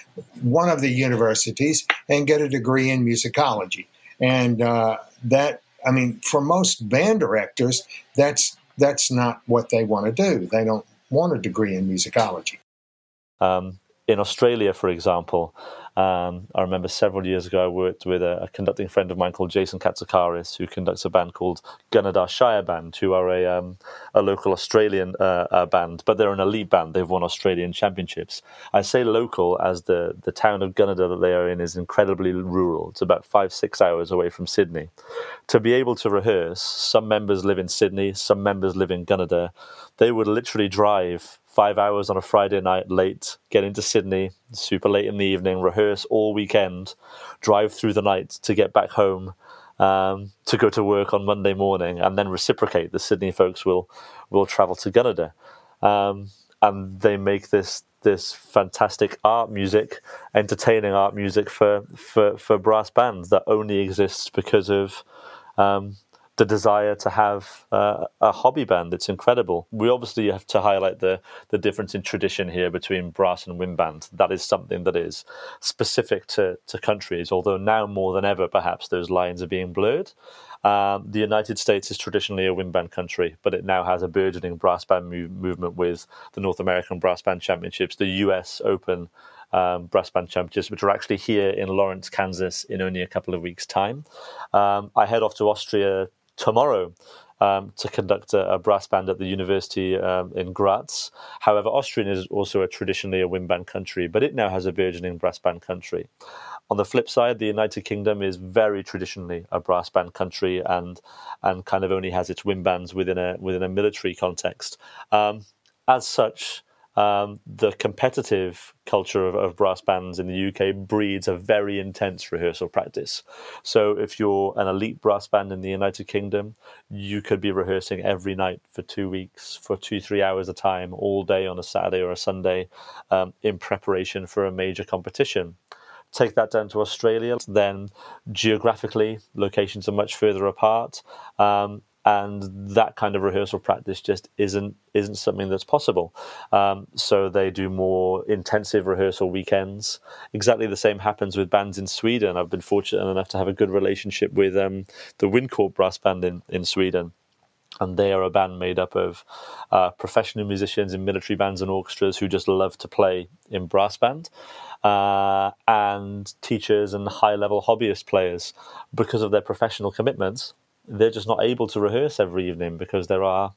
one of the universities, and get a degree in musicology. And uh, that, I mean, for most band directors, that's that's not what they want to do. They don't want a degree in musicology. Um, in Australia, for example, um, I remember several years ago I worked with a, a, conducting friend of mine called Jason Katsikaris, who conducts a band called Gunnedah Shire Band, who are a, um, a local Australian uh, uh, band, but they're an elite band. They've won Australian championships. I say local as the, the town of Gunnedah that they are in is incredibly rural. It's about five, six hours away from Sydney. To be able to rehearse, some members live in Sydney, some members live in Gunnedah. They would literally drive five hours on a Friday night late, get into Sydney super late in the evening, rehearse all weekend, drive through the night to get back home um, to go to work on Monday morning, and then reciprocate. The Sydney folks will will travel to Gunnedah, um, and they make this this fantastic art music, entertaining art music for for for brass bands that only exists because of um, the desire to have uh, a hobby band. It's incredible. We obviously have to highlight the the difference in tradition here between brass and wind band. That is something that is specific to, to countries, although now more than ever, perhaps those lines are being blurred. Um, the United States is traditionally a wind band country, but it now has a burgeoning brass band move, movement with the North American Brass Band Championships, the U.S. Open um, brass band championships, which are actually here in Lawrence, Kansas, in only a couple of weeks' time. Um, I head off to Austria tomorrow um, to conduct a, a, brass band at the university um, in Graz. However, Austrian is also a traditionally a wind band country, but it now has a burgeoning brass band country. On the flip side, the United Kingdom is very traditionally a brass band country and and kind of only has its wind bands within a within a military context. Um, as such, um, the competitive culture of, of, brass bands in the UK breeds a very intense rehearsal practice. So, if you're an elite brass band in the United Kingdom, you could be rehearsing every night for two weeks, for two, three hours a time, all day on a Saturday or a Sunday, um, in preparation for a major competition take that down to Australia, then geographically, locations are much further apart. Um, and that kind of rehearsal practice just isn't isn't something that's possible. Um, so they do more intensive rehearsal weekends. Exactly the same happens with bands in Sweden. I've been fortunate enough to have a good relationship with um, the Windkorp brass band in in Sweden. And they are a band made up of uh, professional musicians in military bands and orchestras who just love to play in brass band, uh, and teachers and high level hobbyist players because of their professional commitments they're just not able to rehearse every evening because there are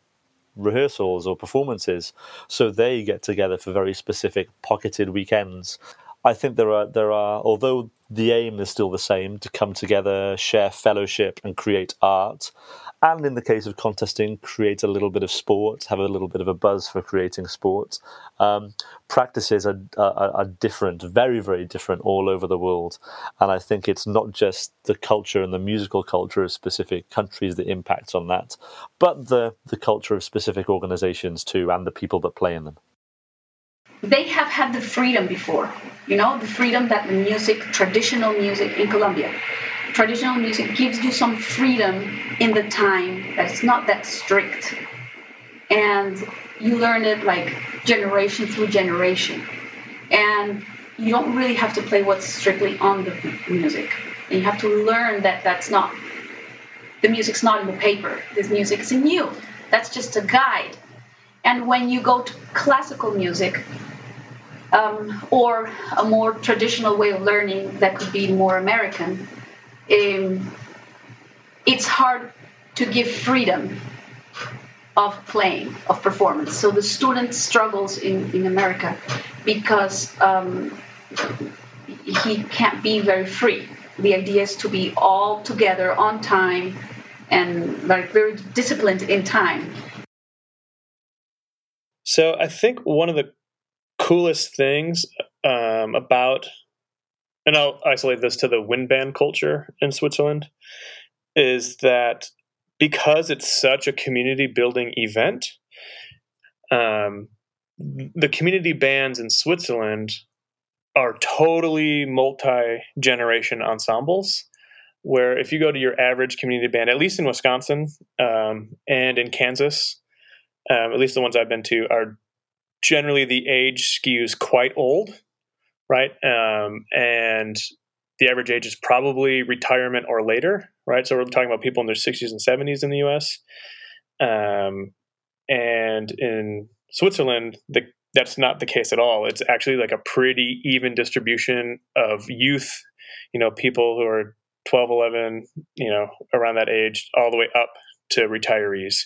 rehearsals or performances. So they get together for very specific pocketed weekends. I think there are there are although the aim is still the same to come together, share fellowship, and create art and in the case of contesting, create a little bit of sport, have a little bit of a buzz for creating sport. Um, practices are, are, are, different, very, very different all over the world. And I think it's not just the culture and the musical culture of specific countries that impacts on that, but the, the culture of specific organizations too, and the people that play in them. They have had the freedom before, you know, the freedom that the music, traditional music in Colombia, traditional music gives you some freedom in the time that's not that strict. And you learn it like generation through generation. And you don't really have to play what's strictly on the music. And you have to learn that that's not the music's not in the paper. This music is in you. That's just a guide. And when you go to classical music um, or a more traditional way of learning that could be more american um, it's hard to give freedom of playing, of performance. So the student struggles in, in America because um, he can't be very free. The idea is to be all together on time and like very disciplined in time. So I think one of the coolest things um, about and I'll isolate this to the wind band culture in Switzerland, is that because it's such a community building event, um, the community bands in Switzerland are totally multi generation ensembles. Where if you go to your average community band, at least in Wisconsin um, and in Kansas, um, at least the ones I've been to, are generally the age skews quite old, right? Um, and the average age is probably retirement or later, right? So we're talking about people in their 60s and 70s in the US. Um, and in Switzerland, the, that's not the case at all. It's actually like a pretty even distribution of youth, you know, people who are 12, 11, you know, around that age, all the way up to retirees,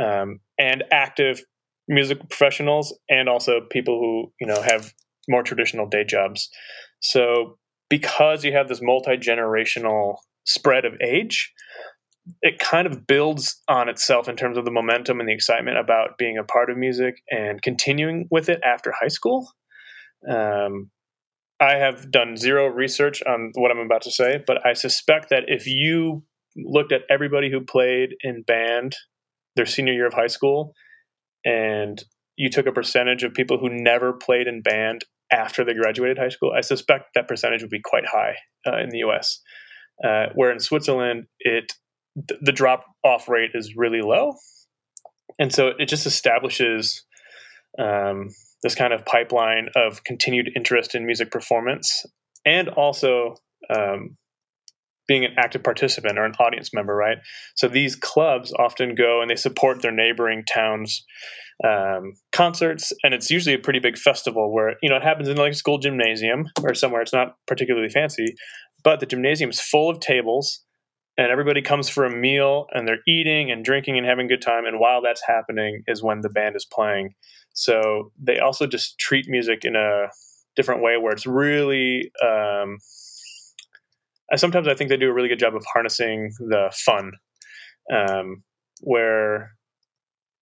um, and active music professionals, and also people who, you know, have more traditional day jobs. So because you have this multi generational spread of age, it kind of builds on itself in terms of the momentum and the excitement about being a part of music and continuing with it after high school. Um, I have done zero research on what I'm about to say, but I suspect that if you looked at everybody who played in band their senior year of high school and you took a percentage of people who never played in band after they graduated high school, I suspect that percentage would be quite high uh, in the US. Uh, where in Switzerland, it the drop off rate is really low. And so it just establishes um, this kind of pipeline of continued interest in music performance and also um, being an active participant or an audience member, right? So these clubs often go and they support their neighboring towns' um, concerts, and it's usually a pretty big festival where you know it happens in like a school gymnasium or somewhere. It's not particularly fancy, but the gymnasium is full of tables and everybody comes for a meal and they're eating and drinking and having a good time and while that's happening is when the band is playing so they also just treat music in a different way where it's really um, I, sometimes i think they do a really good job of harnessing the fun um, where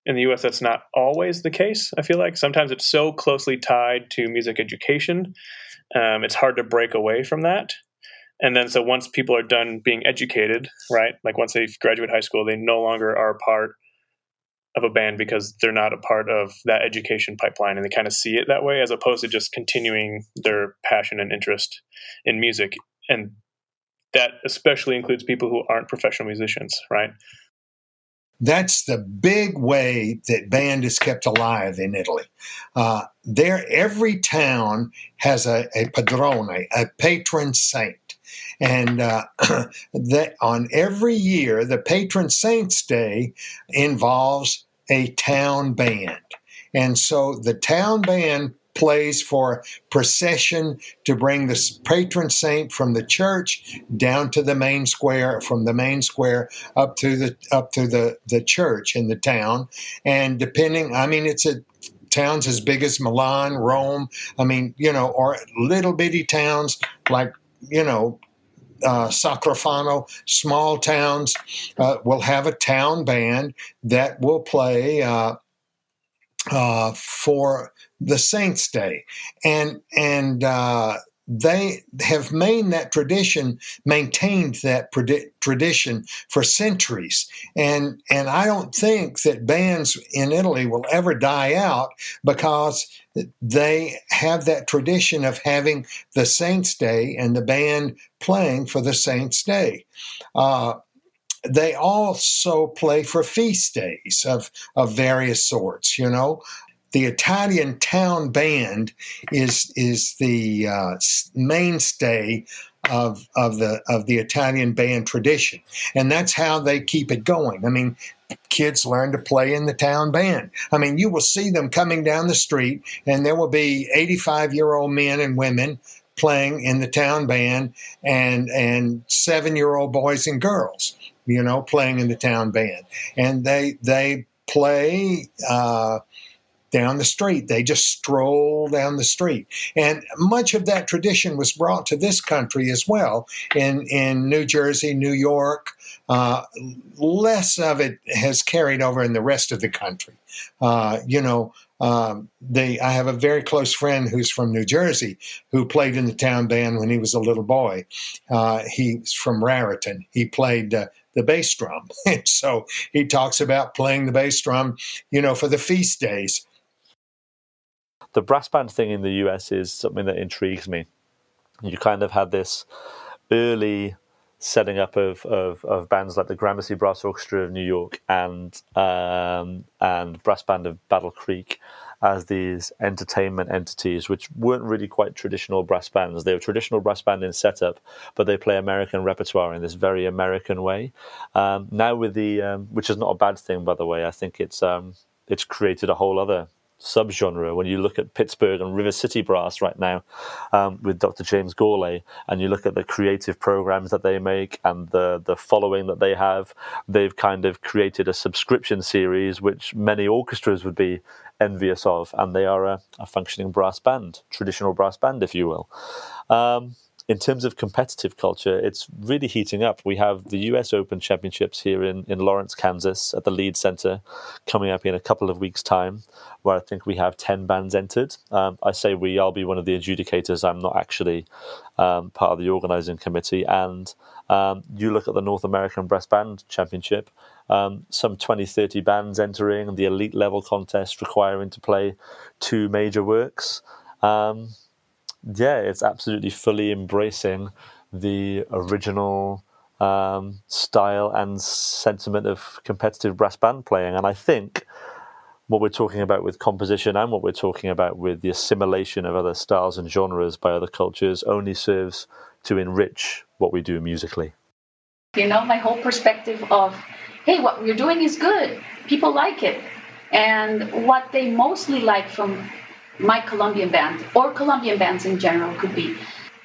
in the us that's not always the case i feel like. Sometimes it's so closely tied to music education um, it's hard to break away from that. And then so once people are done being educated right like once they graduate high school they no longer are part of a band because they're not a part of that education pipeline and they kind of see it that way as opposed to just continuing their passion and interest in music and that especially includes people who aren't professional musicians right that's the big way that band is kept alive in Italy. Uh, there, every town has a, a padrone, a patron saint. And uh, that on every year, the patron saint's day involves a town band. And so the town band plays for procession to bring the patron saint from the church down to the main square from the main square up to the up to the the church in the town. And depending i mean it's a towns as big as milan rome i mean you know or little bitty towns like you know uh, Sacrofano, small towns uh, will have a town band that will play uh, uh for the Saints' Day, and and uh, they have made that tradition, maintained that tradition for centuries, and and I don't think that bands in Italy will ever die out because they have that tradition of having the Saints' Day and the band playing for the Saints' Day. Uh, they also play for feast days of, of various sorts, you know. The Italian town band is is the uh, mainstay of of the of the Italian band tradition, and that's how they keep it going. I mean, kids learn to play in the town band. I mean, you will see them coming down the street, and there will be 85 year old men and women playing in the town band, and and seven year old boys and girls, you know, playing in the town band, and they they play. Uh, down the street. They just stroll down the street. And much of that tradition was brought to this country as well in, in New Jersey, New York, uh, less of it has carried over in the rest of the country. Uh, you know, um, they, I have a very close friend who's from New Jersey who played in the town band when he was a little boy. Uh, he's from Raritan. He played uh, the bass drum. so he talks about playing the bass drum, you know, for the feast days. The brass band thing in the US is something that intrigues me. You kind of had this early setting up of, of, of bands like the Gramercy Brass Orchestra of New York and um, and Brass Band of Battle Creek as these entertainment entities, which weren't really quite traditional brass bands. They were traditional brass band in setup, but they play American repertoire in this very American way. Um, now with the, um, which is not a bad thing, by the way. I think it's um, it's created a whole other subgenre. When you look at Pittsburgh and River City Brass right now um, with Dr. James Gourlay, and you look at the creative programs that they make and the, the following that they have, they've kind of created a subscription series which many orchestras would be envious of. And they are a, a functioning brass band, traditional brass band, if you will. Um, in terms of competitive culture, it's really heating up. We have the US Open Championships here in, in Lawrence, Kansas at the Lied Center coming up in a couple of weeks' time, where I think we have 10 bands entered. Um, I say we, I'll be one of the adjudicators. I'm not actually um, part of the organizing committee. And um, you look at the North American Brass Band Championship, um, some 20, 30 bands entering, the elite level contest requiring to play two major works. Um, yeah, it's absolutely fully embracing the original um, style and sentiment of competitive brass band playing. And I think what we're talking about with composition and what we're talking about with the assimilation of other styles and genres by other cultures only serves to enrich what we do musically. You know, my whole perspective of, hey, what we're doing is good, people like it. And what they mostly like from my Colombian band or Colombian bands in general could be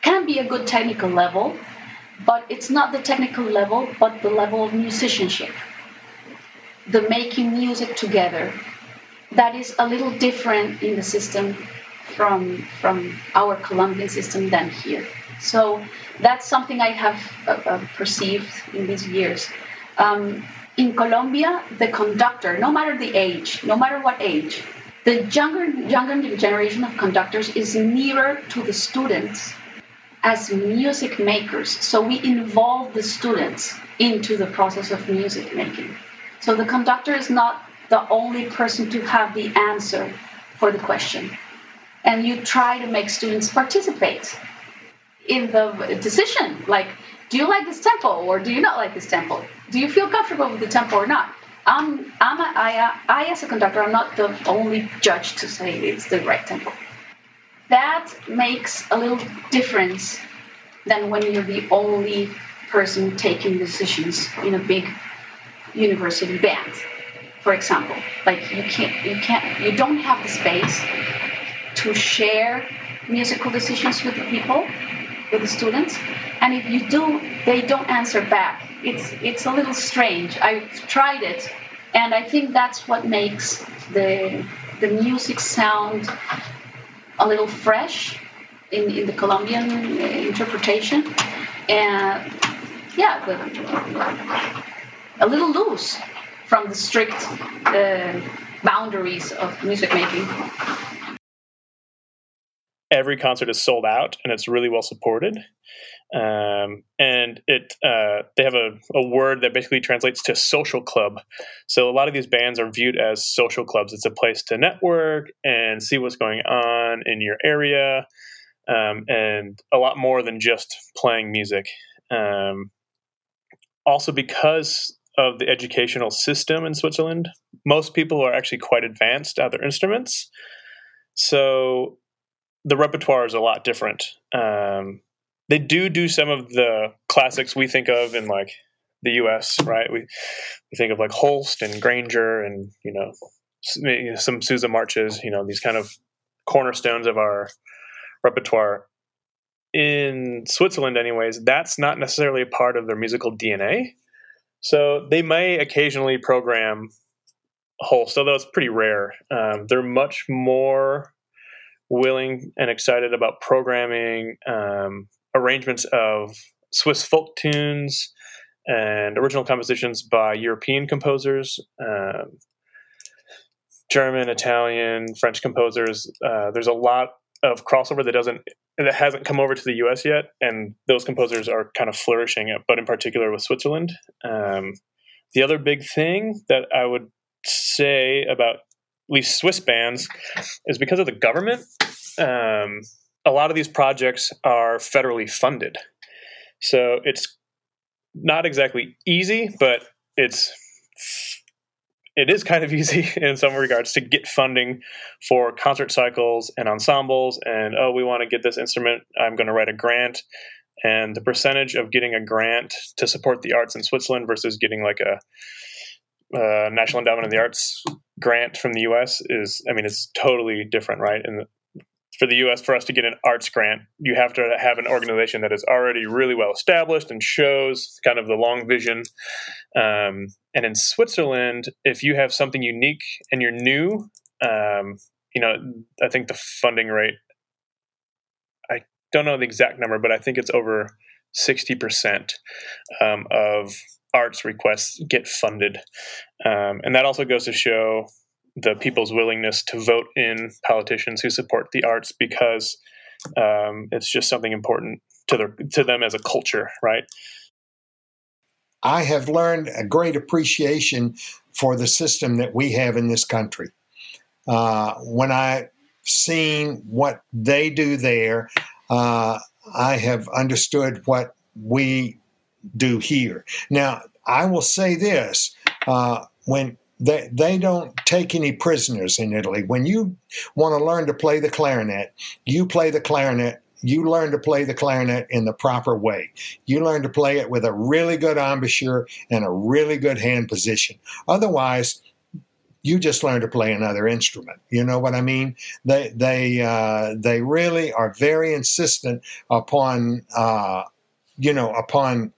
can be a good technical level, but it's not the technical level, but the level of musicianship, the making music together. That is a little different in the system from from our Colombian system than here. So that's something I have uh, uh, perceived in these years. Um, in Colombia, the conductor, no matter the age, no matter what age, the younger, younger generation of conductors is nearer to the students as music makers. So we involve the students into the process of music making. So the conductor is not the only person to have the answer for the question. And you try to make students participate in the decision. Like, do you like this tempo or do you not like this tempo? Do you feel comfortable with the tempo or not? I'm, I'm a, I, I, as a conductor, I'm not the only judge to say it's the right tempo. That makes a little difference than when you're the only person taking decisions in a big university band, for example. Like you can't, you can't, you don't have the space to share musical decisions with the people, with the students, and if you do, they don't answer back it's it's a little strange. I've tried it, and I think that's what makes the the music sound a little fresh in, in the Colombian uh, interpretation, and yeah, the, a little loose from the strict uh, boundaries of music making. Every concert is sold out, and it's really well supported um, and it uh, they have a, a word that basically translates to social club. So a lot of these bands are viewed as social clubs. It's a place to network and see what's going on in your area, um, and a lot more than just playing music. Um, also, because of the educational system in Switzerland, most people are actually quite advanced at their instruments. So the repertoire is a lot different. Um, they do do some of the classics we think of in like the U.S. Right? We we think of like Holst and Grainger and you know some Sousa marches. You know these kind of cornerstones of our repertoire. In Switzerland, anyways, that's not necessarily a part of their musical DNA. So they may occasionally program Holst, although it's pretty rare. Um, they're much more willing and excited about programming um, arrangements of Swiss folk tunes and original compositions by European composers, um, German, Italian, French composers. Uh, there's a lot of crossover that doesn't that hasn't come over to the U.S. yet, and those composers are kind of flourishing. But in particular with Switzerland, um, the other big thing that I would say about at least Swiss bands, is because of the government. Um, a lot of these projects are federally funded, so it's not exactly easy, but it's it is kind of easy in some regards to get funding for concert cycles and ensembles and oh we want to get this instrument i'm going to write a grant. And the percentage of getting a grant to support the arts in switzerland versus getting like a, a national endowment of the arts grant from the us is i mean it's totally different right? And for the US, for us to get an arts grant, you have to have an organization that is already really well established and shows kind of the long vision. Um, and in Switzerland, if you have something unique and you're new, um, you know, I think the funding rate, I don't know the exact number, but I think it's over 60% um, of arts requests get funded. Um, and that also goes to show the people's willingness to vote in politicians who support the arts because um, it's just something important to their to them as a culture, right? I have learned a great appreciation for the system that we have in this country. Uh, when I've seen what they do there, uh, I have understood what we do here. Now, I will say this: uh, when they, they don't take any prisoners in Italy. When you want to learn to play the clarinet, you play the clarinet. You learn to play the clarinet in the proper way. You learn to play it with a really good embouchure and a really good hand position. Otherwise, you just learn to play another instrument. You know what I mean? They they uh, they really are very insistent upon uh, you know upon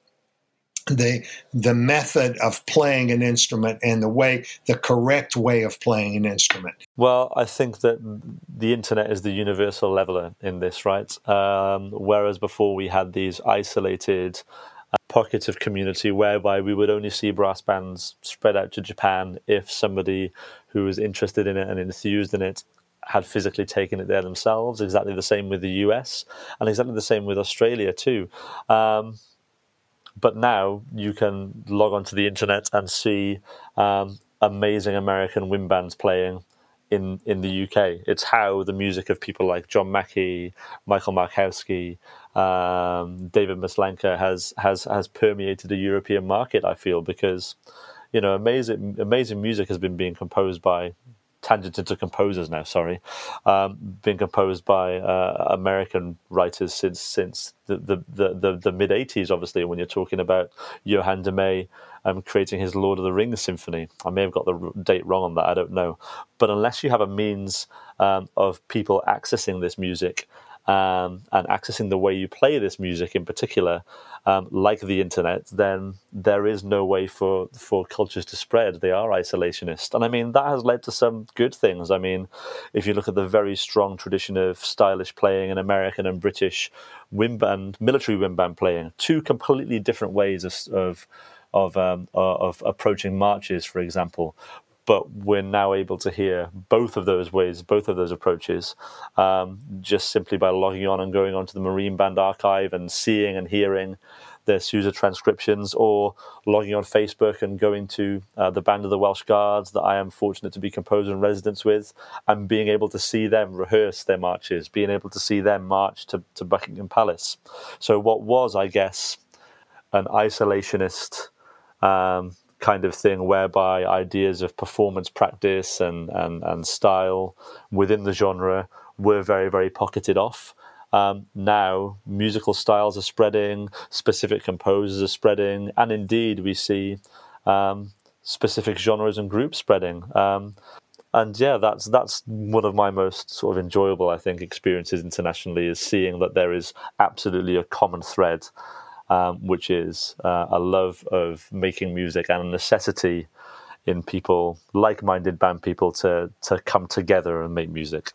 the the method of playing an instrument and the way the correct way of playing an instrument. Well, I think that the internet is the universal leveler in this, right? Um, whereas before we had these isolated uh, pockets of community whereby we would only see brass bands spread out to Japan if somebody who was interested in it and enthused in it had physically taken it there themselves. Exactly the same with the US, and exactly the same with Australia too. Um, but now you can log onto the internet and see um, amazing American wind bands playing in in the UK. It's how the music of people like John Mackey, Michael Markowski, um, David Maslanka has has has permeated the European market. I feel because you know amazing amazing music has been being composed by tangent into composers now. Sorry, um, been composed by uh, American writers since since the the the, the, the mid '80s. Obviously, when you're talking about Johan de Meij um, creating his Lord of the Rings symphony, I may have got the date wrong on that. I don't know, but unless you have a means um, of people accessing this music um, and accessing the way you play this music in particular, um, like the internet, then there is no way for, for cultures to spread. They are isolationist. And I mean, that has led to some good things. I mean, if you look at the very strong tradition of stylish playing in American and British wind band, military wind band playing, two completely different ways of, of of um, of approaching marches, for example but we're now able to hear both of those ways, both of those approaches, um, just simply by logging on and going onto the Marine Band archive and seeing and hearing their Sousa transcriptions, or logging on Facebook and going to uh, the Band of the Welsh Guards that I am fortunate to be composer in residence with, and being able to see them rehearse their marches, being able to see them march to, to Buckingham Palace. So, what was, I guess, an isolationist um, kind of thing whereby ideas of performance practice and, and, and style within the genre were very, very pocketed off. Um, now, musical styles are spreading, specific composers are spreading, and indeed, we see um, specific genres and groups spreading. Um, and yeah, that's that's one of my most sort of enjoyable, I think, experiences internationally is seeing that there is absolutely a common thread um, which is uh, a love of making music and a necessity in people, like-minded band people, to to come together and make music.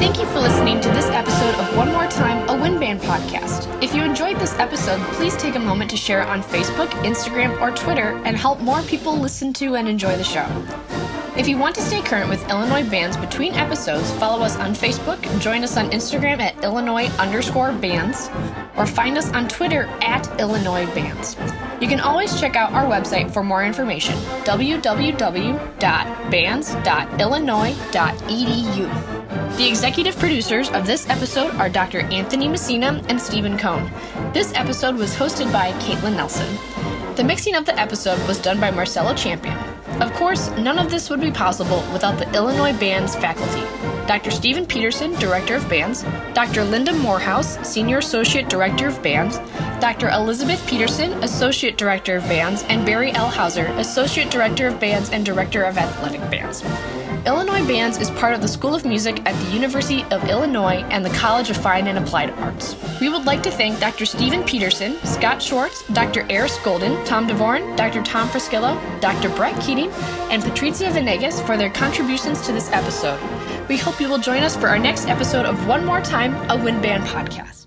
Thank you for listening to this episode of One More Time, a Wind Band podcast. If you enjoyed this episode, please take a moment to share it on Facebook, Instagram, or Twitter and help more people listen to and enjoy the show. If you want to stay current with Illinois bands between episodes, follow us on Facebook, join us on Instagram at Illinois underscore bands, or find us on Twitter at Illinois Bands. You can always check out our website for more information www.bands.illinois.edu. The executive producers of this episode are Dr. Anthony Messina and Stephen Cohn. This episode was hosted by Caitlin Nelson. The mixing of the episode was done by Marcelo Champion. Of course, none of this would be possible without the Illinois Bands faculty. Dr. Stephen Peterson, Director of Bands, Dr. Linda Moorhouse, Senior Associate Director of Bands, Dr. Elizabeth Peterson, Associate Director of Bands, and Barry L. Houser, Associate Director of Bands and Director of Athletic Bands. Illinois Bands is part of the School of Music at the University of Illinois and the College of Fine and Applied Arts. We would like to thank Dr. Stephen Peterson, Scott Schwartz, Dr. Arris Golden, Tom Davoren, Dr. Tom Fraschillo, Dr. Brett Keating, and Patricia Vanegas for their contributions to this episode. We hope you will join us for our next episode of One More Time, a Wind Band podcast.